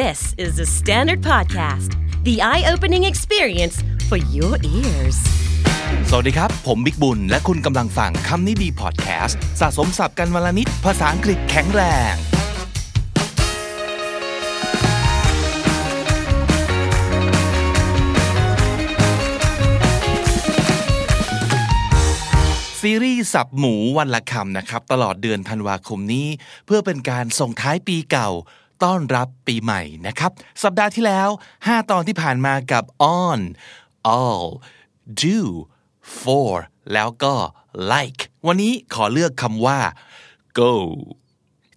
This is the Standard Podcast, the eye opening experience for your ears. สวัสดีครับ ผมบิ๊กบุญ และคุณกำลังฟังคำนี้ดีพอดแคสต์สะสมสับกันวลนิดภาษาอังกฤษแข็งแรง ซีรีส์สับหมูวันละคำนะครับ ตลอดเดือนธันวาคมนี้ เพื่อเป็นการส่งท้ายปีเก่า ต้อนรับปีใหม่นะครับ สัปดาห์ที่แล้ว 5 ตอนที่ผ่านมากับ on all do for แล้วก็ like วันนี้ขอเลือกคำว่า go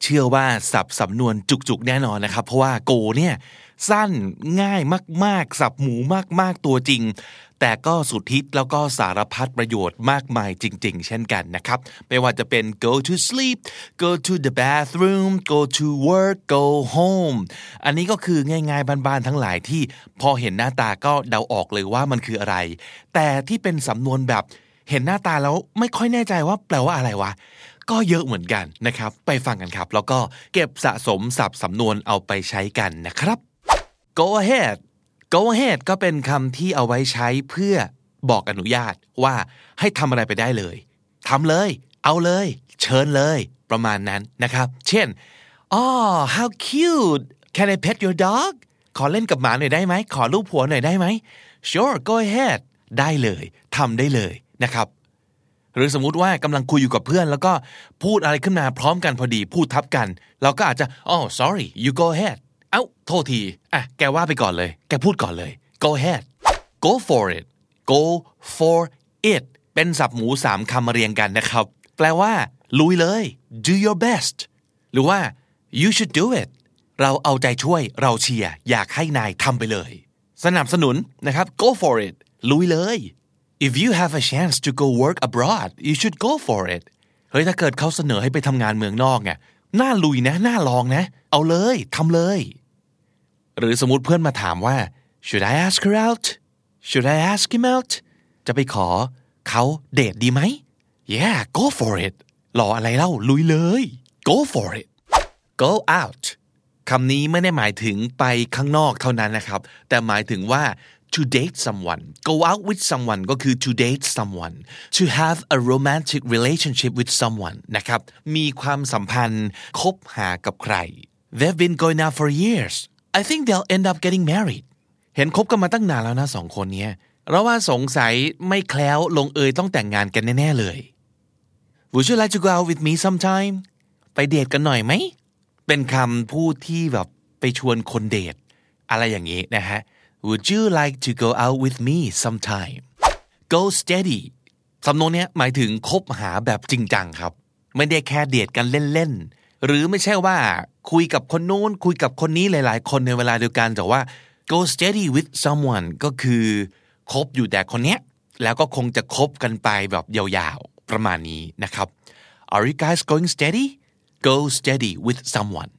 เชื่อว่าสับสำนวนจุกๆแน่นอนนะครับ เพราะว่า go เนี่ยสั้นง่ายมาก ๆ สับหมูมาก ๆ ตัวจริง แต่ก็สุดฮิตแล้วก็สารพัดประโยชน์มากมายจริง ๆ เช่นกันนะครับ ไม่ว่าจะเป็น go to sleep go to the bathroom go to work go home อันนี้ก็คือง่ายๆบ้านๆทั้งหลายที่พอเห็นหน้าตาก็เดาออกเลยว่ามันคืออะไร แต่ที่เป็นสำนวนแบบเห็นหน้าตาแล้วไม่ค่อยแน่ใจว่าแปลว่าอะไรวะ ก็เยอะเหมือนกันนะครับ ไปฟังกันครับ แล้วก็เก็บสะสมสับสำนวนเอาไปใช้กันนะครับ go ahead go ahead ก็เป็นคำที่เอาไว้ใช้เพื่อบอกอนุญาตว่าให้ทำอะไรไปได้เลยทำเลย เอาเลย เชิญเลย ประมาณนั้นนะครับ เช่น oh how cute can I pet your dog ขอเล่นกับหมาหน่อยได้ไหม ขอลูบหัวหน่อยได้ไหม sure go ahead ได้เลยทำได้เลยนะครับหรือสมมุติว่ากำลังคุยอยู่กับเพื่อน แล้วก็พูดอะไรขึ้นมาพร้อมกันพอดีพูดทับกัน เราก็อาจจะ oh sorry you go ahead เอ้าโทษทีอะแกว่าไปก่อนเลย แกพูดก่อนเลย go ahead go for it go for it เป็นศัพท์หมูสามคำมาเรียงกันนะครับ แปลว่า ลุยเลย do your best หรือว่า you should do it เราเอาใจช่วยเราเชียร์อยากให้นายทำไปเลย สนับสนุนนะครับ go for it ลุยเลย if you have a chance to go work abroad you should go for it เฮ้ยถ้าเกิดเขาเสนอให้ไปทำงานเมืองนอกเนี่ยน่าลุยนะ น่าลองนะ เอาเลยทำเลย หรือสมมติเพื่อนมาถามว่า should I ask her out should I ask him out จะไปขอเขาเดทดีไหม yeah go for it รออะไรเล่าลุยเลย go for it go out คำนี้ไม่ได้หมายถึงไปข้างนอกเท่านั้นนะครับ แต่หมายถึงว่า to date someone go out with someone ก็คือ to date someone to have a romantic relationship with someone นะครับ มีความสัมพันธ์คบหากับใคร they've been going out for years I think they'll end up getting married เห็นคบกันมาตั้งนานแล้วนะสองคนเนี้ยเราว่าสงสัยไม่แคล้วลงเอยต้องแต่งงานกันแน่ๆเลย Would you like to go out with me sometime ไปเดทกันหน่อยไหม เป็นคำพูดที่แบบไปชวนคนเดท อะไรอย่างนี้นะฮะ Would you like to go out with me sometime go steady สำนวนนี้หมายถึงคบหาแบบจริงจังครับ ไม่ได้แค่เดทกันเล่นๆ หรือไม่ใช่ว่าคุยกับคนนู้นคุยกับคนนี้หลาย ๆ คนในเวลาเดียวกันแต่ว่า go steady with someone ก็คือคบอยู่แต่คนเนี้ยแล้วก็คงจะคบกันไปแบบยาวๆ ประมาณนี้นะครับ Are you guys going steady go steady with someone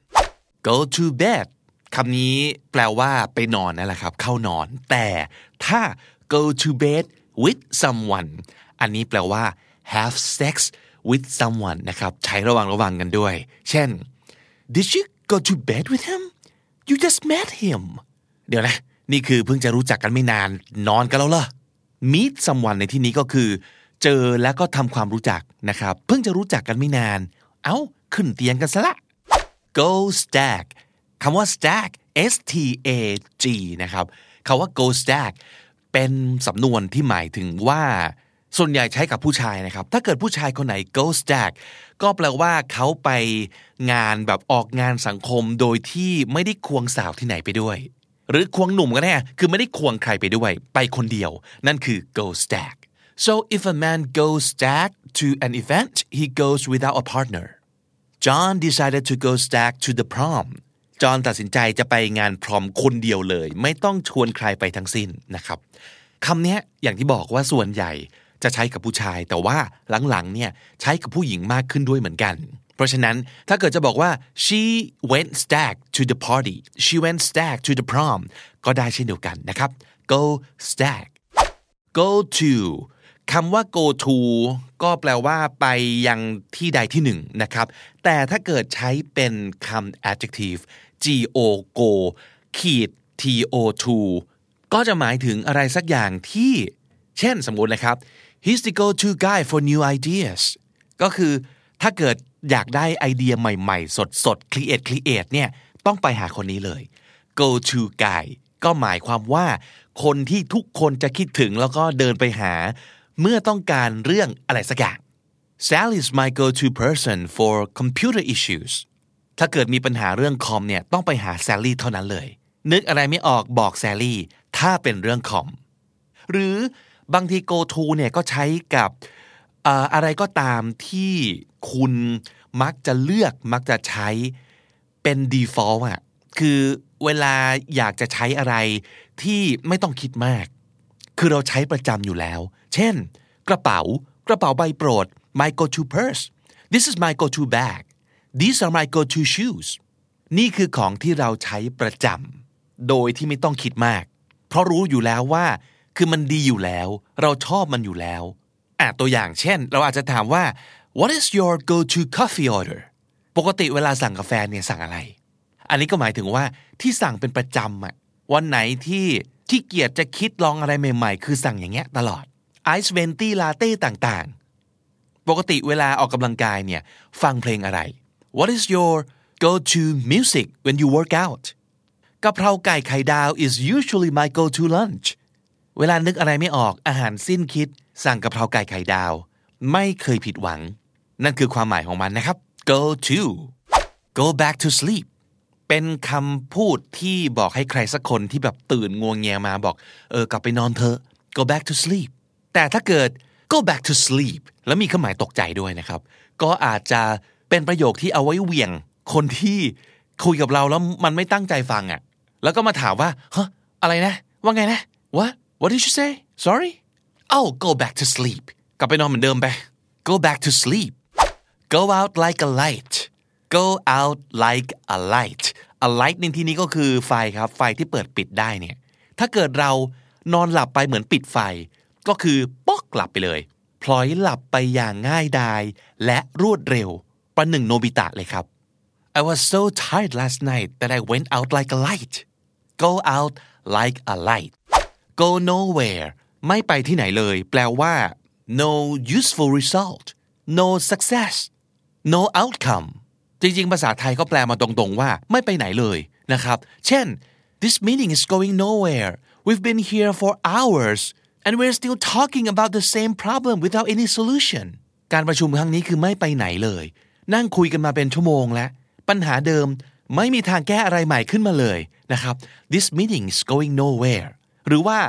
go to bed คำนี้แปลว่าไปนอนนั่นแหละครับ เข้านอน แต่ถ้า go to bed with someone อันนี้แปลว่า have sex with someone นะครับใช้ระวังระวังกันด้วย เช่น did you go to bed with him you just met him เดี๋ยวนะ นี่คือเพิ่งจะรู้จักกันไม่นานนอนกันแล้วเหรอ meet someone ในที่นี้ก็คือ เจอแล้วก็ทำความรู้จักนะครับ เพิ่งจะรู้จักกันไม่นาน เอา้า ขึ้นเตียงกันซะละ go stack คำว่า stack s t a g นะครับคำว่า go stack เป็นสำนวนที่หมายถึงว่า ส่วนใหญ่ใช้กับผู้ชายนะครับ ถ้าเกิดผู้ชายคนไหน go stack ก็แปลว่าเขาไปงานแบบออกงานสังคมโดยที่ไม่ได้ควงสาวที่ไหนไปด้วย หรือควงหนุ่มก็ได้คือไม่ได้ควงใครไปด้วย ไปคนเดียว นั่นคือ go stack so if a man goes stack to an event he goes without a partner John decided to go stack to the prom จอห์นตัดสินใจจะไปงานพรอมคนเดียวเลย ไม่ต้องชวนใครไปทั้งสิ้นนะครับคำนี้อย่างที่บอกว่าส่วนใหญ่ จะใช้กับผู้ชาย แต่ว่าหลังๆเนี่ยใช้กับผู้หญิงมากขึ้นด้วยเหมือนกัน เพราะฉะนั้นถ้าเกิดจะบอกว่า she went stack to the party she went stack to the prom ก็ได้เช่นเดียวกันนะครับ go stack go to คำว่า go to ก็แปลว่าไปยังที่ใดที่หนึ่งนะครับ แต่ถ้าเกิดใช้เป็นคำ adjective G O go ขีด T O 2ก็จะหมายถึงอะไรสักอย่างที่ เช่นสมมตินะครับ he's the go-to guy for new ideas ก็คือถ้าเกิดอยากได้ไอเดียใหม่ๆ สดๆ create create เนี่ยต้องไปหาคนนี้เลย go to guy ก็หมายความว่า คนที่ทุกคนจะคิดถึงแล้วก็เดินไปหา เมื่อต้องการเรื่องอะไรสักอย่าง Sally is my go-to person for computer issues ถ้าเกิดมีปัญหาเรื่องคอมเนี่ยต้องไปหาแซลลี่เท่านั้นเลย นึกอะไรไม่ออกบอกแซลลี่ถ้าเป็นเรื่องคอม หรือ บางที go to เนี่ยก็ใช้กับอะไรก็ตามที่คุณมักจะเลือกมักจะใช้เป็น default อะคือเวลาอยากจะใช้อะไรที่ไม่ต้องคิดมาก คือเราใช้ประจำอยู่แล้ว เช่น กระเป๋ากระเป๋าใบโปรด my go to purse this is my go to bag these are my go to shoes นี่คือของที่เราใช้ประจำโดยที่ไม่ต้องคิดมาก เพราะรู้อยู่แล้วว่า คือมันดีอยู่แล้ว เราชอบมันอยู่แล้วอะตัวอย่างเช่น เราอาจจะถามว่า what is your go to coffee order ปกติเวลาสั่งกาแฟเนี่ยสั่งอะไร อันนี้ก็หมายถึงว่าที่สั่งเป็นประจำอะวันไหนที่ที่เกียจจะคิดลองอะไรใหม่ๆ คือสั่งอย่างเงี้ยตลอดไอซ์เวนตี้ลาเต้ต่างๆ ปกติเวลาออกกำลังกายเนี่ยฟังเพลงอะไร What is your go to music when you work out กะเพราไก่ไข่ดาว is usually my go to lunch เวลานึกอะไรไม่ออกอาหารสิ้นคิด สั่งกะเพราไก่ไข่ดาว ไม่เคยผิดหวัง นั่นคือความหมายของมันนะครับ go to go back to sleep เป็นคำพูดที่บอกให้ใครสักคนที่แบบตื่นงวงเงียมาบอก เออกลับไปนอนเถอะ go back to sleep แต่ถ้าเกิด go back to sleep แล้วมีเครื่อหมายตกใจด้วยนะครับ ก็อาจจะเป็นประโยคที่เอาไว้เหวี่ยง คนที่คุยกับเราแล้วมันไม่ตั้งใจฟังอะ่ะ แล้วก็มาถามว่าฮะอะไรนะ ว่าไงนะ what what did you say sorry oh go back to sleep กลับไปนอนเหมือนเดิมไป go back to sleep go out like a light go out like a light a light ในที่นี้ก็คือไฟครับ ไฟที่เปิดปิดได้เนี่ย ถ้าเกิดเรานอนหลับไปเหมือนปิดไฟ ก็คือป๊อกหลับไปเลย พลอยหลับไปอย่างง่ายดาย และรวดเร็ว ประหนึ่งโนบิตะเลยครับ I was so tired last night that I went out like a light go out like a light go nowhere ไม่ไปที่ไหนเลย แปลว่า no useful result no success no outcome จริงๆ ภาษาไทยก็แปลมาตรงๆว่าไม่ไปไหนเลยนะครับ เช่น this meeting is going nowhere we've been here for hours and we're still talking about the same problem without any solution การประชุมครั้งนี้คือไม่ไปไหนเลย นั่งคุยกันมาเป็นชั่วโมงแล้ว ปัญหาเดิมไม่มีทางแก้อะไรใหม่ขึ้นมาเลยนะครับ this meeting is going nowhere หรือว่า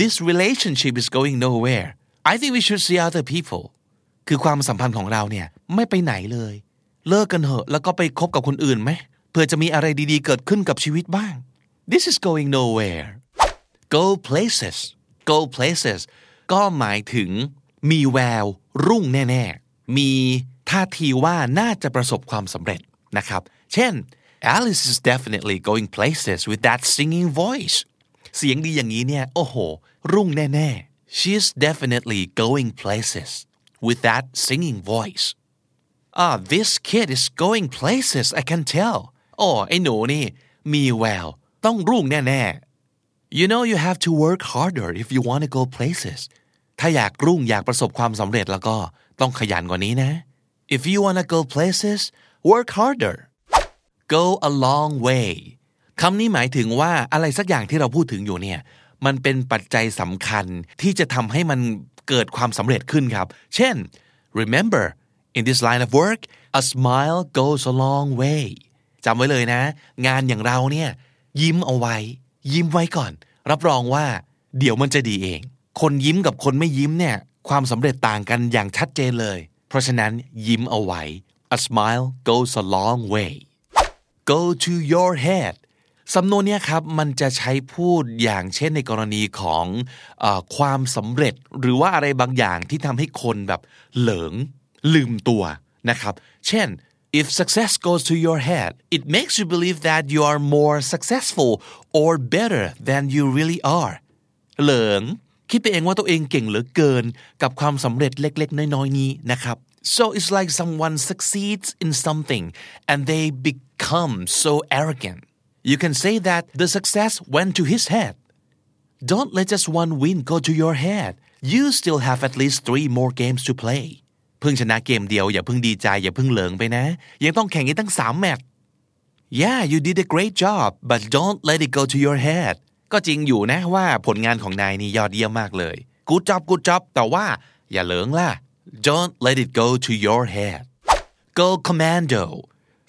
this relationship is going nowhere I think we should see other people คือความสัมพันธ์ของเราเนี่ยไม่ไปไหนเลย เลิกกันเถอะแล้วก็ไปคบกับคนอื่นไหมเพื่อจะมีอะไรดีๆ เกิดขึ้นกับชีวิตบ้าง this is going nowhere go places go places ก็หมายถึงมีแวว รุ่งแน่ ๆ มีท่าทีว่าน่าจะประสบความสำเร็จนะครับ เช่น Alice is definitely going places with that singing voice เสียงดีอย่างนี้เนี่ย โอ้โห รุ่งแน่ๆ she's definitely going places with that singing voice ah this kid is going places I can tell โอ้ไอ้หนูนี่ มีแวว ต้องรุ่งแน่ๆ you know you have to work harder if you want to go places ถ้าอยากรุ่งอยากประสบความสำเร็จแล้วก็ต้องขยันกว่านี้นะ if you want to go places work harder go a long way คำนี้หมายถึงว่าอะไรสักอย่างที่เราพูดถึงอยู่เนี่ย มันเป็นปัจจัยสำคัญที่จะทำให้มันเกิดความสำเร็จขึ้นครับ เช่น remember in this line of work a smile goes a long way จำไว้เลยนะ งานอย่างเราเนี่ย ยิ้มเอาไว้ ยิ้มไว้ก่อน รับรองว่า เดี๋ยวมันจะดีเอง คนยิ้มกับคนไม่ยิ้มเนี่ย ความสำเร็จต่างกันอย่างชัดเจนเลย เพราะฉะนั้นยิ้มเอาไว้ a smile goes a long way go to your head สำนวนนี้ครับมันจะใช้พูดอย่างเช่นในกรณีของอความสำเร็จหรือว่าอะไรบางอย่างที่ทำให้คนแบบเหลิงลืมตัวนะครับ เช่น if success goes to your head it makes you believe that you are more successful or better than you really are เหลิงคิดไปเองว่าตัวเองเก่งเหลือเกินกับความสำเร็จเล็ก ๆ น้อย ๆ นี้นะครับ so it's like someone succeeds in something and they become so arrogant you can say that the success went to his head don't let just one win go to your head you still have at least three more games to play เพิ่งชนะเกมเดียวอย่าเพิ่งดีใจอย่าเพิ่งเหลิงไปนะ ยังต้องแข่งอีกตั้งสามแมตช์ Yeah you did a great job but don't let it go to your head ก็จริงอยู่นะว่าผลงานของนายนี่ยอดเยี่ยมมากเลย Good job good job แต่ว่าอย่าเหลิงล่ะ Don't let it go to your head Go commando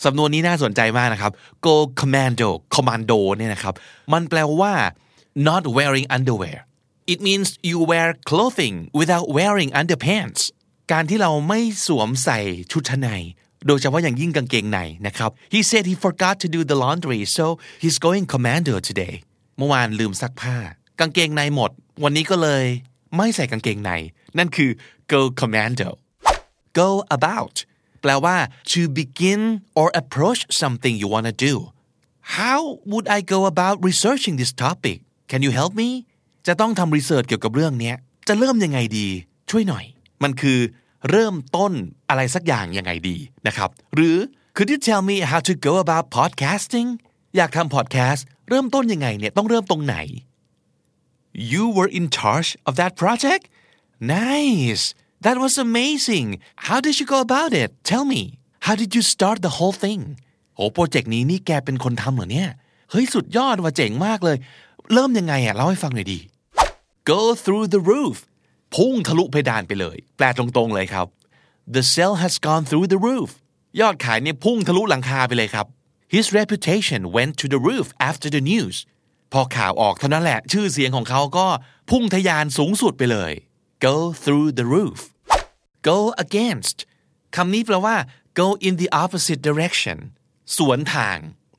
สำนวนนี้น่าสนใจมากนะครับ Go commando commando เนี่ยนะครับ มันแปลว่า not wearing underwear it means you wear clothing without wearing underpants การที่เราไม่สวมใส่ชุดชั้นใน โดยเฉพาะอย่างยิ่งกางเกงในนะครับ he said he forgot to do the laundry so he's going commando today เมื่อวานลืมซักผ้า กางเกงในหมด วันนี้ก็เลยไม่ใส่กางเกงใน นั่นคือ go commando go about แปลว่า to begin or approach something you want to do how would I go about researching this topic can you help me จะต้องทำรีเสิร์ชเกี่ยวกับเรื่องนี้จะเริ่มยังไงดี ช่วยหน่อย มันคือเริ่มต้นอะไรสักอย่างยังไงดีนะครับ หรือ could you tell me how to go about podcasting อยากทำพอดแคสต์เริ่มต้นยังไงเนี่ยต้องเริ่มตรงไหน you were in charge of that project nice that was amazing how did you go about it tell me how did you start the whole thing โอ้โปรเจกต์นี้นี่แกเป็นคนทำเหรอเนี่ย เฮ้ย สุดยอดว่าเจ๋งมากเลย เริ่มยังไงอะเล่าให้ฟังหน่อยดี go through the roof พุ่งทะลุเพดานไปเลย แปลตรงๆเลยครับ the sale has gone through the roof ยอดขายเนี่ยพุ่งทะลุหลังคาไปเลยครับ his reputation went to the roof after the news พอข่าวออกเท่านั้นแหละ ชื่อเสียงของเขาก็พุ่งทะยานสูงสุดไปเลย go through the roof go against คำนี้แปลว่า go in the opposite direction สวนทาง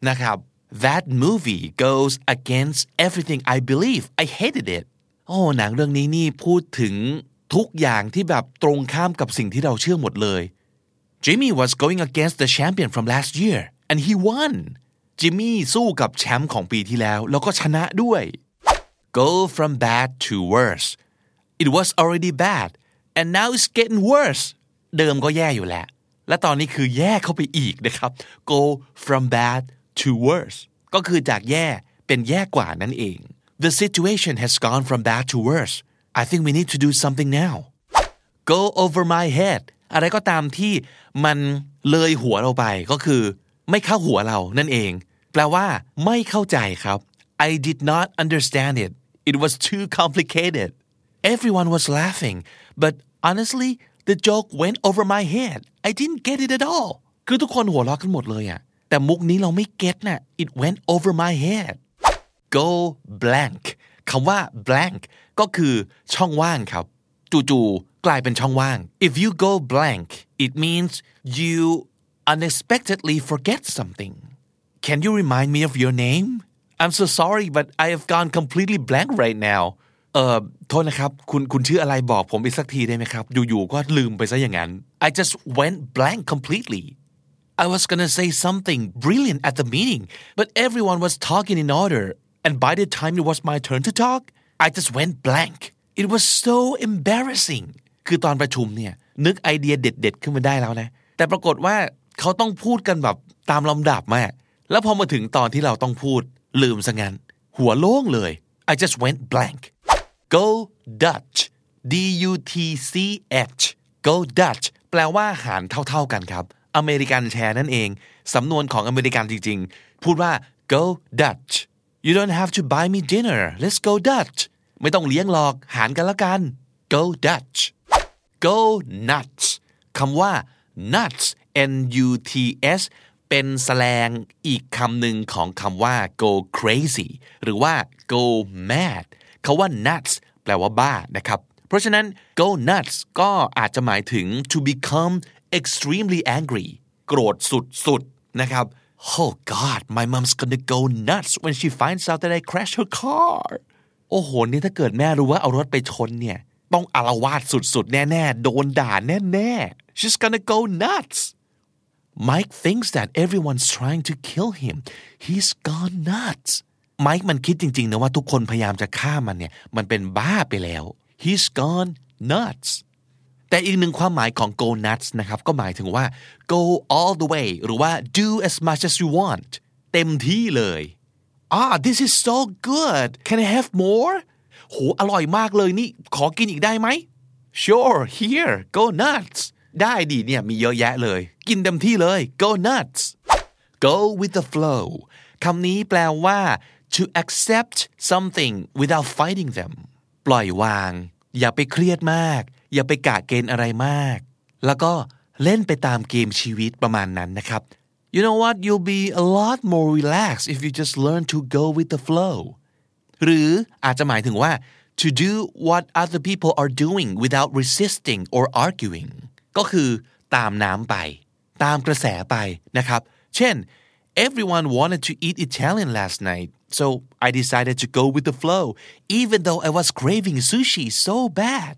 นะครับ that movie goes against everything I believe I hated it โอ้หนังเรื่องนี้นี่พูดถึงทุกอย่างที่แบบตรงข้ามกับสิ่งที่เราเชื่อหมดเลย Jimmy was going against the champion from last year and he won จิมมี่สู้กับแชมป์ของปีที่แล้ว แล้วก็ชนะด้วย go from bad to worse It was already bad and now it's getting worse เดิมก็แย่อยู่แล้ว และตอนนี้คือแย่เข้าไปอีกนะครับ go from bad to worse ก็คือจากแย่เป็นแย่กว่านั่นเอง the situation has gone from bad to worse I think we need to do something now go over my head อะไรก็ตามที่มันเลยหัวเราไปก็คือ ไม่เข้าหัวเรานั่นเอง แปลว่า ไม่เข้าใจครับ I did not understand it it was too complicated everyone was laughing but honestly the joke went over my head I didn't get it at all คือทุกคนหัวเราะกันหมดเลยอะแต่มุกนี้เราไม่เก็ตน่ะ it went over my head go blank คำว่า blank ก็คือช่องว่างครับ จู่ๆกลายเป็นช่องว่าง if you go blank it means you unexpectedly forget something can you remind me of your name I'm so sorry but I have gone completely blank right now เอ่อโทษนะครับ คุณคุณชื่ออะไรบอกผมอีกสักทีได้ไหมครับ อยู่ๆก็ลืมไปซะอย่างนั้น I just went blank completely I was gonna say something brilliant at the meeting but everyone was talking in order and by the time it was my turn to talk I just went blank it was so embarrassing คือตอนประชุมเนี่ย นึกไอเดียเด็ด ๆ ขึ้นมาได้แล้วนะ แต่ปรากฏว่าเขาต้องพูดกันแบบตามลำดับมาแล้วพอมาถึงตอนที่เราต้องพูดลืมซะงั้น หัวโล่งเลย I just went blank go Dutch D U T C H go Dutch แปลว่าหารเท่า ๆกันครับ อเมริกันแชร์นั่นเอง สำนวนของอเมริกันจริง ๆ พูดว่า go Dutch you don't have to buy me dinner let's go Dutch ไม่ต้องเลี้ยงหรอกหารกันละกัน go Dutch go nuts คำว่า nuts n u t s เป็นแสลงอีกคำหนึ่งของคำว่า go crazy หรือว่า go mad คาว่า nuts แปลว่าบ้านะครับ เพราะฉะนั้น go nuts ก็อาจจะหมายถึง to become extremely angry โกรธสุดๆนะครับ Oh God my mom's gonna go nuts when she finds out that I crashed her car โอ้โห นี่ถ้าเกิดแม่รู้ว่าเอารถไปชนเนี่ย ต้องอารวาสสุดๆ แน่ๆ โดนด่าแน่ๆ she's gonna go nuts Mike thinks that everyone's trying to kill him he's gone nuts Mike มันคิดจริง ๆ นะว่าทุกคนพยายามจะฆ่ามันเนี่ย มันเป็นบ้าไปแล้ว he's gone nuts แต่อีกหนึ่งความหมายของ go nuts นะครับ ก็หมายถึงว่า go all the way หรือว่า do as much as you want เต็มที่เลย ah this is so good can I have more โหอร่อยมากเลยนี่ ขอกินอีกได้ไหม sure here go nuts ได้ดีเนี่ยมีเยอะแยะเลย กินเต็มที่เลย go nuts go with the flow คำนี้แปลว่า to accept something without fighting them ปล่อยวาง อย่าไปเครียดมาก อย่าไปกะเกณฑ์อะไรมาก แล้วก็เล่นไปตามเกมชีวิตประมาณนั้นนะครับ you know what you'll be a lot more relaxed if you just learn to go with the flow หรืออาจจะหมายถึงว่า to do what other people are doing without resisting or arguing ก็คือตามน้ำไป ตามกระแสไปนะครับ เช่น everyone wanted to eat Italian last night So I decided to go with the flow even though I was craving sushi so bad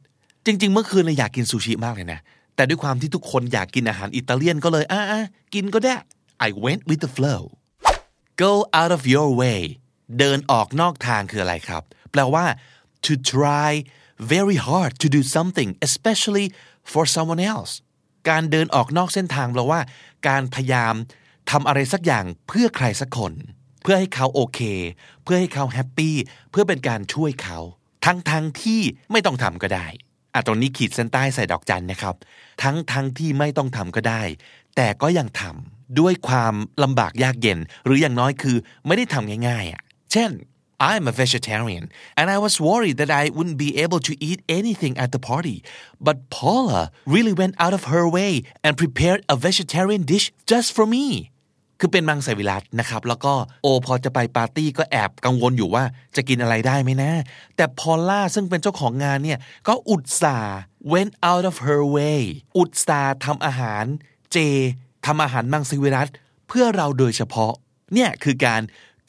จริงๆ เมื่อคืนเลยอยากกินซูชิมากเลยนะ แต่ด้วยความที่ทุกคนอยากกินอาหารอิตาเลียนก็เลยอะกินก็ได้ I went with the flow go out of your way เดินออกนอกทางคืออะไรครับ แปลว่า to try very hard to do something especially for someone else การเดินออกนอกเส้นทางแปลว่า การพยายามทำอะไรสักอย่างเพื่อใครสักคน เพื่อให้เขาโอเค เพื่อให้เขาแฮปปี้เพื่อเป็นการช่วยเขา ทั้งทั้งที่ไม่ต้องทำก็ได้อะตรงนี้ขีดเส้นใต้ใส่ดอกจันนะครับ ทั้งทั้งที่ไม่ต้องทำก็ได้ แต่ก็ยังทำด้วยความลำบากยากเย็น หรืออย่างน้อยคือไม่ได้ทำง่ายๆอะเช่น I'm a vegetarian and I was worried that I wouldn't be able to eat anything at the party but Paula really went out of her way and prepared a vegetarian dish just for me คือเป็นมังสวิรัตนะครับ แล้วก็โอพอจะไปปาร์ตี้ก็แอบกังวลอยู่ว่าจะกินอะไรได้ไหมนะ แต่พอล่าซึ่งเป็นเจ้าของงานเนี่ย ก็อุตส่าห์ went out of her way อุตส่าห์ทำอาหารเจทำอาหารมังสวิรัตเพื่อเราโดยเฉพาะ เนี่ยคือการ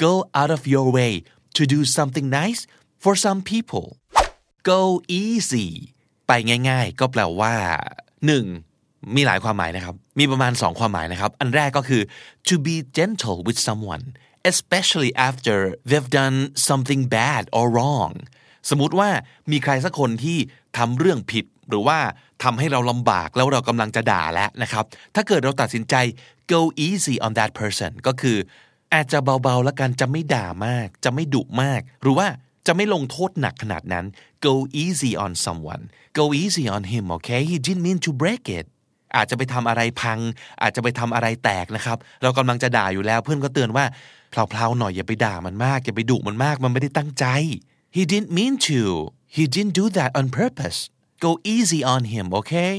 go out of your way to do something nice for some people go easy ไปง่ายๆ ก็แปลว่า 1. มีหลายความหมายนะครับ มีประมาณ 2 ความหมายนะครับ อันแรกก็คือ to be gentle with someone especially after they've done something bad or wrong สมมุติว่ามีใครสักคนที่ทำเรื่องผิด หรือว่าทำให้เราลำบากแล้วเรากำลังจะด่าแล้วนะครับ ถ้าเกิดเราตัดสินใจ go easy on that person ก็คืออาจจะเบาๆแล้วกันจะไม่ด่ามาก จะไม่ดุมาก หรือว่าจะไม่ลงโทษหนักขนาดนั้น go easy on someone go easy on him okay he didn't mean to break it อาจจะไปทำอะไรพัง อาจจะไปทำอะไรแตกนะครับ เรากำลังจะด่าอยู่แล้ว เพื่อนก็เตือนว่าเพลาๆหน่อยอย่าไปด่ามันมากอย่าไปดุมันมากมันไม่ได้ตั้งใจ he didn't mean to he didn't do that on purpose go easy on him okay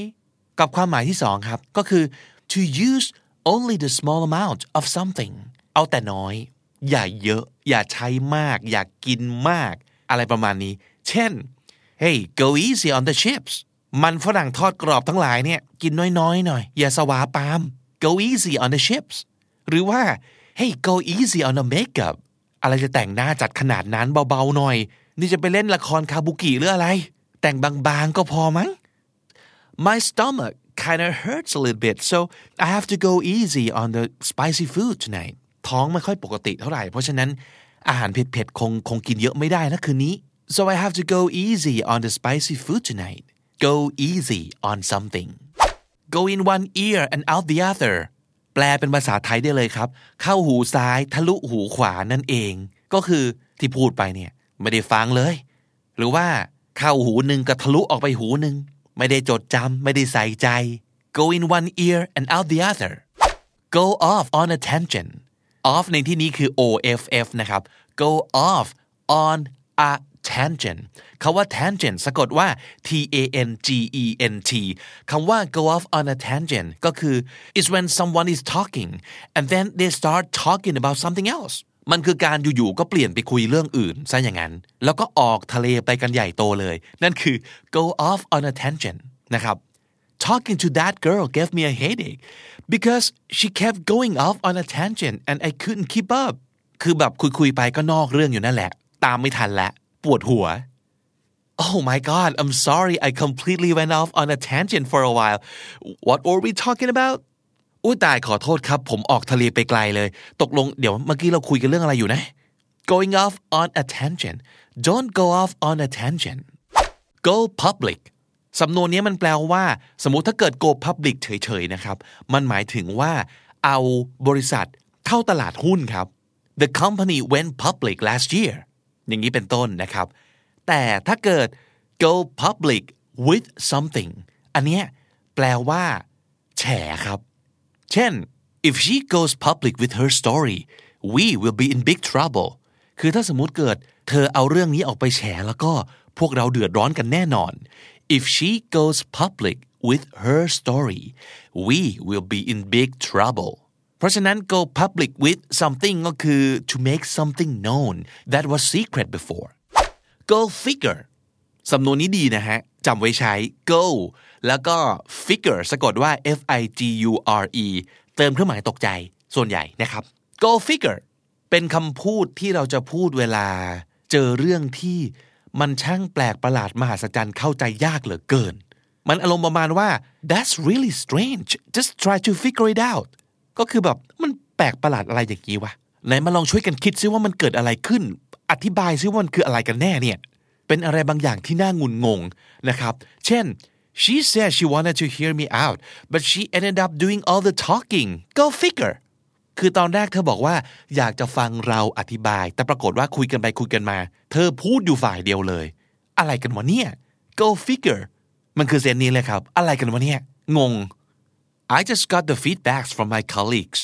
กับความหมายที่สองครับ ก็คือ to use only the small amount of something เอาแต่น้อย อย่าเยอะ อย่าใช้มาก อย่ากินมาก อะไรประมาณนี้ เช่น hey go easy on the chips มันฝรั่งทอดกรอบทั้งหลายเนี่ยกินน้อยๆหน่อย อย่าสวาปาม go easy on the chips หรือว่า hey go easy on the makeup อะไรจะแต่งหน้าจัดขนาดนั้นเบาๆหน่อย นี่จะไปเล่นละครคาบุกิหรืออะไร แต่งบางๆก็พอมั้ง my stomach kind of hurts a little bit so I have to go easy on the spicy food tonight ท้องไม่ค่อยปกติเท่าไหร่ เพราะฉะนั้นอาหารเผ็ดๆคงคงกินเยอะไม่ได้นะคืนนี้ so I have to go easy on the spicy food tonight go easy on something go in one ear and out the other แปลเป็นภาษาไทยได้เลยครับ เข้าหูซ้ายทะลุหูขวานั่นเอง ก็คือที่พูดไปเนี่ยไม่ได้ฟังเลย หรือว่าเข้าหูหนึ่งก็ทะลุออกไปหูหนึ่งไม่ได้จดจำไม่ได้ใส่ใจ go in one ear and out the other go off on a tangent off ในที่นี้คือ off นะครับ go off on a tangent คาว่า tangent สะกดว่า t a n g e n t คำว่า go off on a tangent ก็คือ is when someone is talking and then they start talking about something else มันคือการอยู่ๆก็เปลี่ยนไปคุยเรื่องอื่นซะอย่างนั้น แล้วก็ออกทะเลไปกันใหญ่โตเลย นั่นคือ go off on a tangent นะครับ talking to that girl gave me a headache because she kept going off on a tangent and I couldn't keep up คือแบบคุยๆไปก็นอกเรื่องอยู่นั่นแหละ ตามไม่ทันละ ปวดหัว Oh my god I'm sorry I completely went off on a tangent for a while what were we talking about อุ้ยตายขอโทษครับ ผมออกทะเลไปไกลเลย ตกลงเดี๋ยวเมื่อกี้เราคุยกันเรื่องอะไรอยู่นะ going off on a tangent don't go off on a tangent go public สำนวนนี้มันแปลว่า สมมติถ้าเกิด go public เฉยๆนะครับ มันหมายถึงว่า เอาบริษัทเข้าตลาดหุ้นครับ the company went public last year อย่างนี้เป็นต้นนะครับ แต่ถ้าเกิด go public with something อันเนี้ยแปลว่า แฉครับ เช่น if she goes public with her story we will be in big trouble คือถ้าสมมติเกิดเธอเอาเรื่องนี้ออกไปแฉแล้วก็พวกเราเดือดร้อนกันแน่นอน if she goes public with her story we will be in big trouble เพราะฉะนั้น go public with something ก็คือ to make something known that was secret before go figure สำนวนนี้ดีนะฮะจำไว้ใช้ go แล้วก็ figure สะกดว่า f i g u r e เติมเครื่องหมายตกใจส่วนใหญ่นะครับ go figure เป็นคำพูดที่เราจะพูดเวลา เจอเรื่องที่มันช่างแปลกประหลาดมหัศจรรย์เข้าใจยากเหลือเกิน มันอารมณ์ประมาณว่า that's really strange just try to figure it out ก็คือแบบมันแปลกประหลาดอะไรอย่างนี้วะไหนมาลองช่วยกันคิดซิว่ามันเกิดอะไรขึ้น อธิบายซิว่ามันคืออะไรกันแน่เนี่ยเป็นอะไรบางอย่างที่น่างุนงงนะครับ เช่น she said she wanted to hear me out but she ended up doing all the talking go figure คือตอนแรกเธอบอกว่าอยากจะฟังเราอธิบาย แต่ปรากฏว่าคุยกันไปคุยกันมา เธอพูดอยู่ฝ่ายเดียวเลย อะไรกันวะเนี่ย go figure มันคือเซนนี้เลยครับ อะไรกันวะเนี่ย งง I just got the feedbacks from my colleagues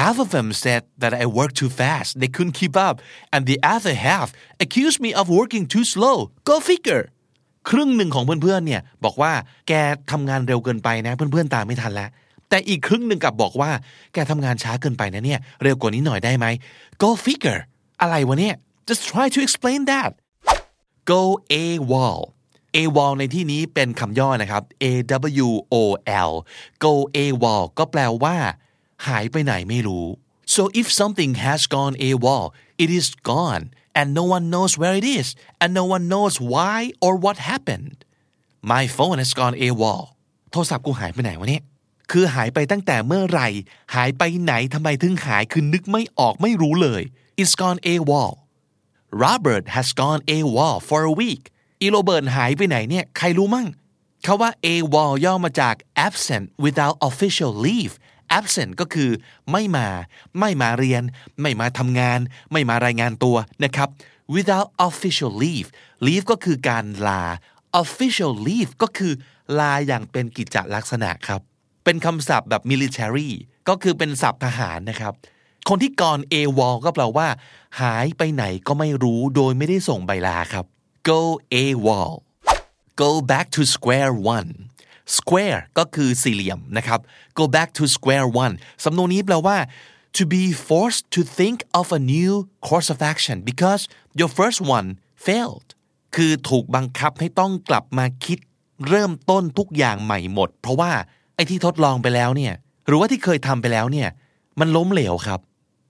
half of them said that I work too fast they couldn't keep up and the other half accused me of working too slow go figure ครึ่งหนึ่งของเพื่อนๆเนี่ยบอกว่าแกทำงานเร็วเกินไปนะ เพื่อนๆตามไม่ทันแล้ว แต่อีกครึ่งหนึ่งกลับบอกว่า แกทำงานช้าเกินไปนะเนี่ย เร็วกว่านี้หน่อยได้ไหม go figure อะไรวะเนี่ย just try to explain that go AWOL AWOL ในที่นี้เป็นคำย่อนะครับ A W O L go AWOL ก็แปลว่า หายไปไหนไม่รู้ so if something has gone AWOL it is gone and no one knows where it is and no one knows why or what happened my phone has gone AWOL โทรศัพท์กูหายไปไหนวะเนี่ยคือหายไปตั้งแต่เมื่อไหร่ หายไปไหนทำไมถึงหายคือนึกไม่ออกไม่รู้เลย it's gone AWOL Robert has gone AWOL for a week อีโรเบิร์ตหายไปไหนเนี่ยใครรู้มั่งคาว่า AWOL ย่อมาจาก absent without official leave absent ก็คือไม่มา ไม่มาเรียน ไม่มาทำงาน ไม่มารายงานตัวนะครับ without official leave leave ก็คือการลา official leave ก็คือลาอย่างเป็นกิจจลักษณะครับ เป็นคำศัพท์แบบ military ก็คือเป็นศัพท์ทหารนะครับ คนที่ก่อน AWOL ก็แปลว่า หายไปไหนก็ไม่รู้โดยไม่ได้ส่งใบลาครับ go AWOL go back to square one square ก็คือสี่เหลี่ยมนะครับ go back to square one สำนวนนี้แปลว่า to be forced to think of a new course of action because your first one failed คือถูกบังคับให้ต้องกลับมาคิดเริ่มต้นทุกอย่างใหม่หมด เพราะว่าไอ้ที่ทดลองไปแล้วเนี่ยหรือว่าที่เคยทำไปแล้วเนี่ยมันล้มเหลวครับ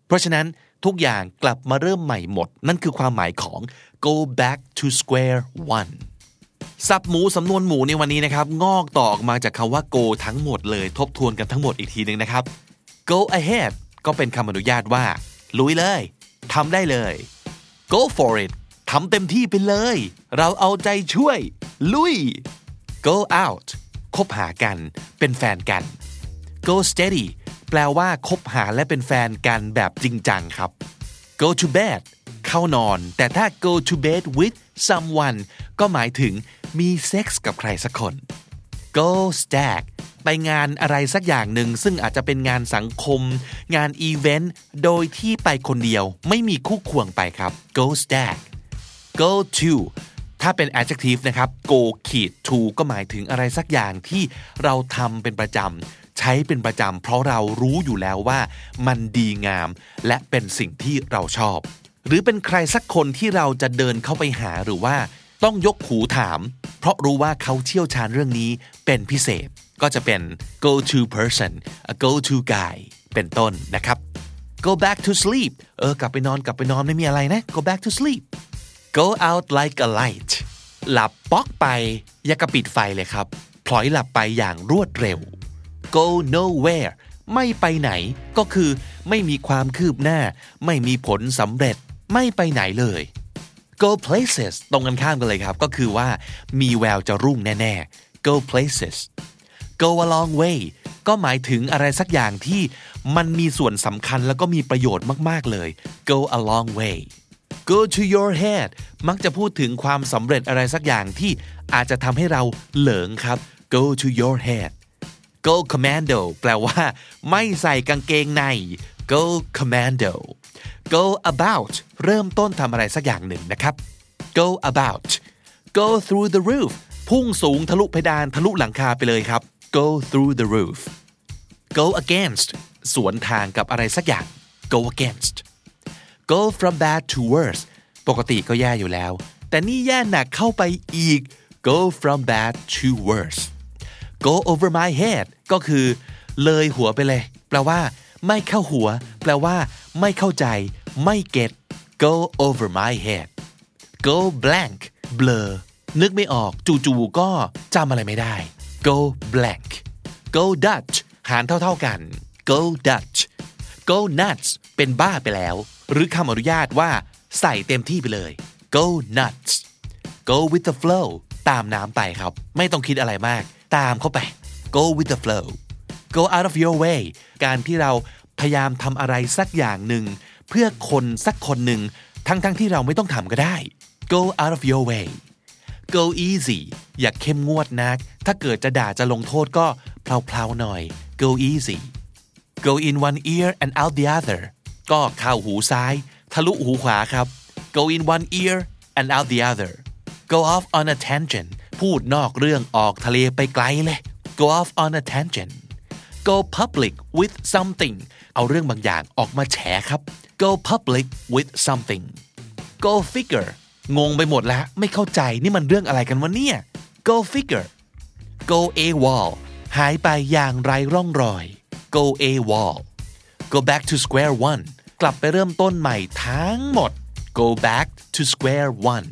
เพราะฉะนั้น ทุกอย่างกลับมาเริ่มใหม่หมด นั่นคือความหมายของ go back to square one สับหมูสำนวนหมูในวันนี้นะครับ งอกต่อออกมาจากคำว่า go ทั้งหมดเลย ทบทวนกันทั้งหมดอีกทีหนึ่งนะครับ go ahead ก็เป็นคำอนุญาตว่า ลุยเลยทำได้เลย go for it ทำเต็มที่ไปเลย เราเอาใจช่วย ลุย go out คบหากัน เป็นแฟนกัน go steady แปลว่าคบหาและเป็นแฟนกันแบบจริงจังครับ go to bed เข้านอน แต่ถ้า go to bed with someone ก็หมายถึงมีเซ็กส์กับใครสักคน go stag ไปงานอะไรสักอย่างหนึ่งซึ่งอาจจะเป็นงานสังคม งานอีเวนต์โดยที่ไปคนเดียวไม่มีคู่ควงไปครับ go stag go to ถ้าเป็น adjective นะครับ go ขีด to ก็หมายถึงอะไรสักอย่างที่เราทำเป็นประจำ ใช้เป็นประจำเพราะเรารู้อยู่แล้วว่ามันดีงาม และเป็นสิ่งที่เราชอบ หรือเป็นใครสักคนที่เราจะเดินเข้าไปหาหรือว่าต้องยกหูถาม เพราะรู้ว่าเขาเชี่ยวชาญเรื่องนี้เป็นพิเศษ ก็จะเป็น go to person a go to guy เป็นต้นนะครับ go back to sleep เออกลับไปนอนกลับไปนอนไม่มีอะไรนะ go back to sleep go out like a light หลับป๊อกไปอย่ากระปิดไฟเลยครับพลอยหลับไปอย่างรวดเร็ว go nowhere ไม่ไปไหน ก็คือไม่มีความคืบหน้า ไม่มีผลสำเร็จ ไม่ไปไหนเลย go places ตรงกันข้ามกันเลยครับ ก็คือว่ามีแววจะรุ่งแน่ๆ go places go a long way ก็หมายถึงอะไรสักอย่างที่มันมีส่วนสำคัญแล้วก็มีประโยชน์มาก ๆ เลย go a long way go to your head มักจะพูดถึงความสำเร็จอะไรสักอย่างที่อาจจะทำให้เราเหลิงครับ go to your head go commando แปลว่า ไม่ใส่กางเกงใน go commando go about เริ่มต้นทำอะไรสักอย่างหนึ่งนะครับ go about go through the roof พุ่งสูงทะลุเพดานทะลุหลังคาไปเลยครับ go through the roof go against สวนทางกับอะไรสักอย่าง go against go from bad to worse ปกติก็แย่อยู่แล้ว แต่นี่แย่หนักเข้าไปอีก go from bad to worse go over my head ก็คือ เลยหัวไปเลย แปลว่า ไม่เข้าหัว แปลว่า ไม่เข้าใจ ไม่เก็ต go over my head go blank blur นึกไม่ออก จู่ๆก็จำอะไรไม่ได้ go blank go Dutch หารเท่าๆกัน go Dutch go nuts เป็นบ้าไปแล้ว หรือคำอนุญาตว่า ใส่เต็มที่ไปเลย go nuts go with the flow ตามน้ำไปครับ ไม่ต้องคิดอะไรมาก ตามเข้าไป go with the flow go out of your way การที่เราพยายามทำอะไรสักอย่างหนึ่ง เพื่อคนสักคนหนึ่งทั้งๆทที่เราไม่ต้องทำก็ได้ go out of your way go easy อย่าเข้มงวดนัก ถ้าเกิดจะด่าจะลงโทษก็เพลาๆหน่อย go easy go in one ear and out the other ก็เข้าหูซ้าย ทะลุหูขวาครับ go in one ear and out the other go off on a tangent พูดนอกเรื่องออกทะเลไปไกลเลย go off on a tangent go public with something เอาเรื่องบางอย่างออกมาแฉครับ go public with something go figure งงไปหมดแล้ว ไม่เข้าใจนี่มันเรื่องอะไรกันวะเนี่ย go figure go AWOL หายไปอย่างไรร่องรอย go AWOL go back to square one กลับไปเริ่มต้นใหม่ทั้งหมด go back to square one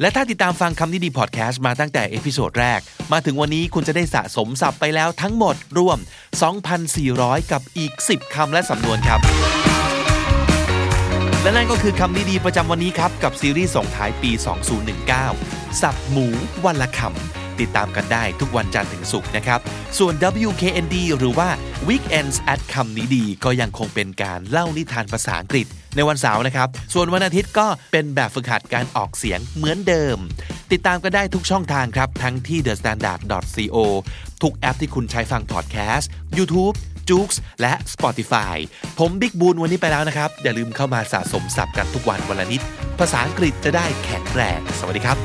และถ้าติดตามฟังคำนี้ดีพอดแคสต์มาตั้งแต่ episode แรก มาถึงวันนี้คุณจะได้สะสมศัพท์ไปแล้วทั้งหมดรวม 2,400 กับอีก 10คำและสำนวนครับ และนั่นก็คือคำนี้ดีประจำวันนี้ครับ กับซีรีส์ส่งท้ายปี 2019 ศัพท์หมูวันละคำติดตามกันได้ทุกวันจันทร์ถึงศุกร์นะครับ ส่วน WKND หรือว่า Weekends at คำนี้ดี ก็ยังคงเป็นการเล่านิทานภาษาอังกฤษ ในวันเสาร์นะครับ ส่วนวันอาทิตย์ก็เป็นแบบฝึกหัดการออกเสียงเหมือนเดิม ติดตามกันได้ทุกช่องทางครับ ทั้งที่ thestandard.co ทุกแอปที่คุณใช้ฟังพอดแคสต์ YouTube j o o x และ Spotify ผมบิ๊กบูนวันนี้ไปแล้วนะครับ อย่าลืมเข้ามาสะสมศัพท์กันทุกวันวันละนิด ภาษาอังกฤษจะได้แข็งแรง สวัสดีครับ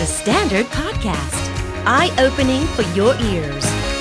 The Standard Podcast, eye opening for your ears.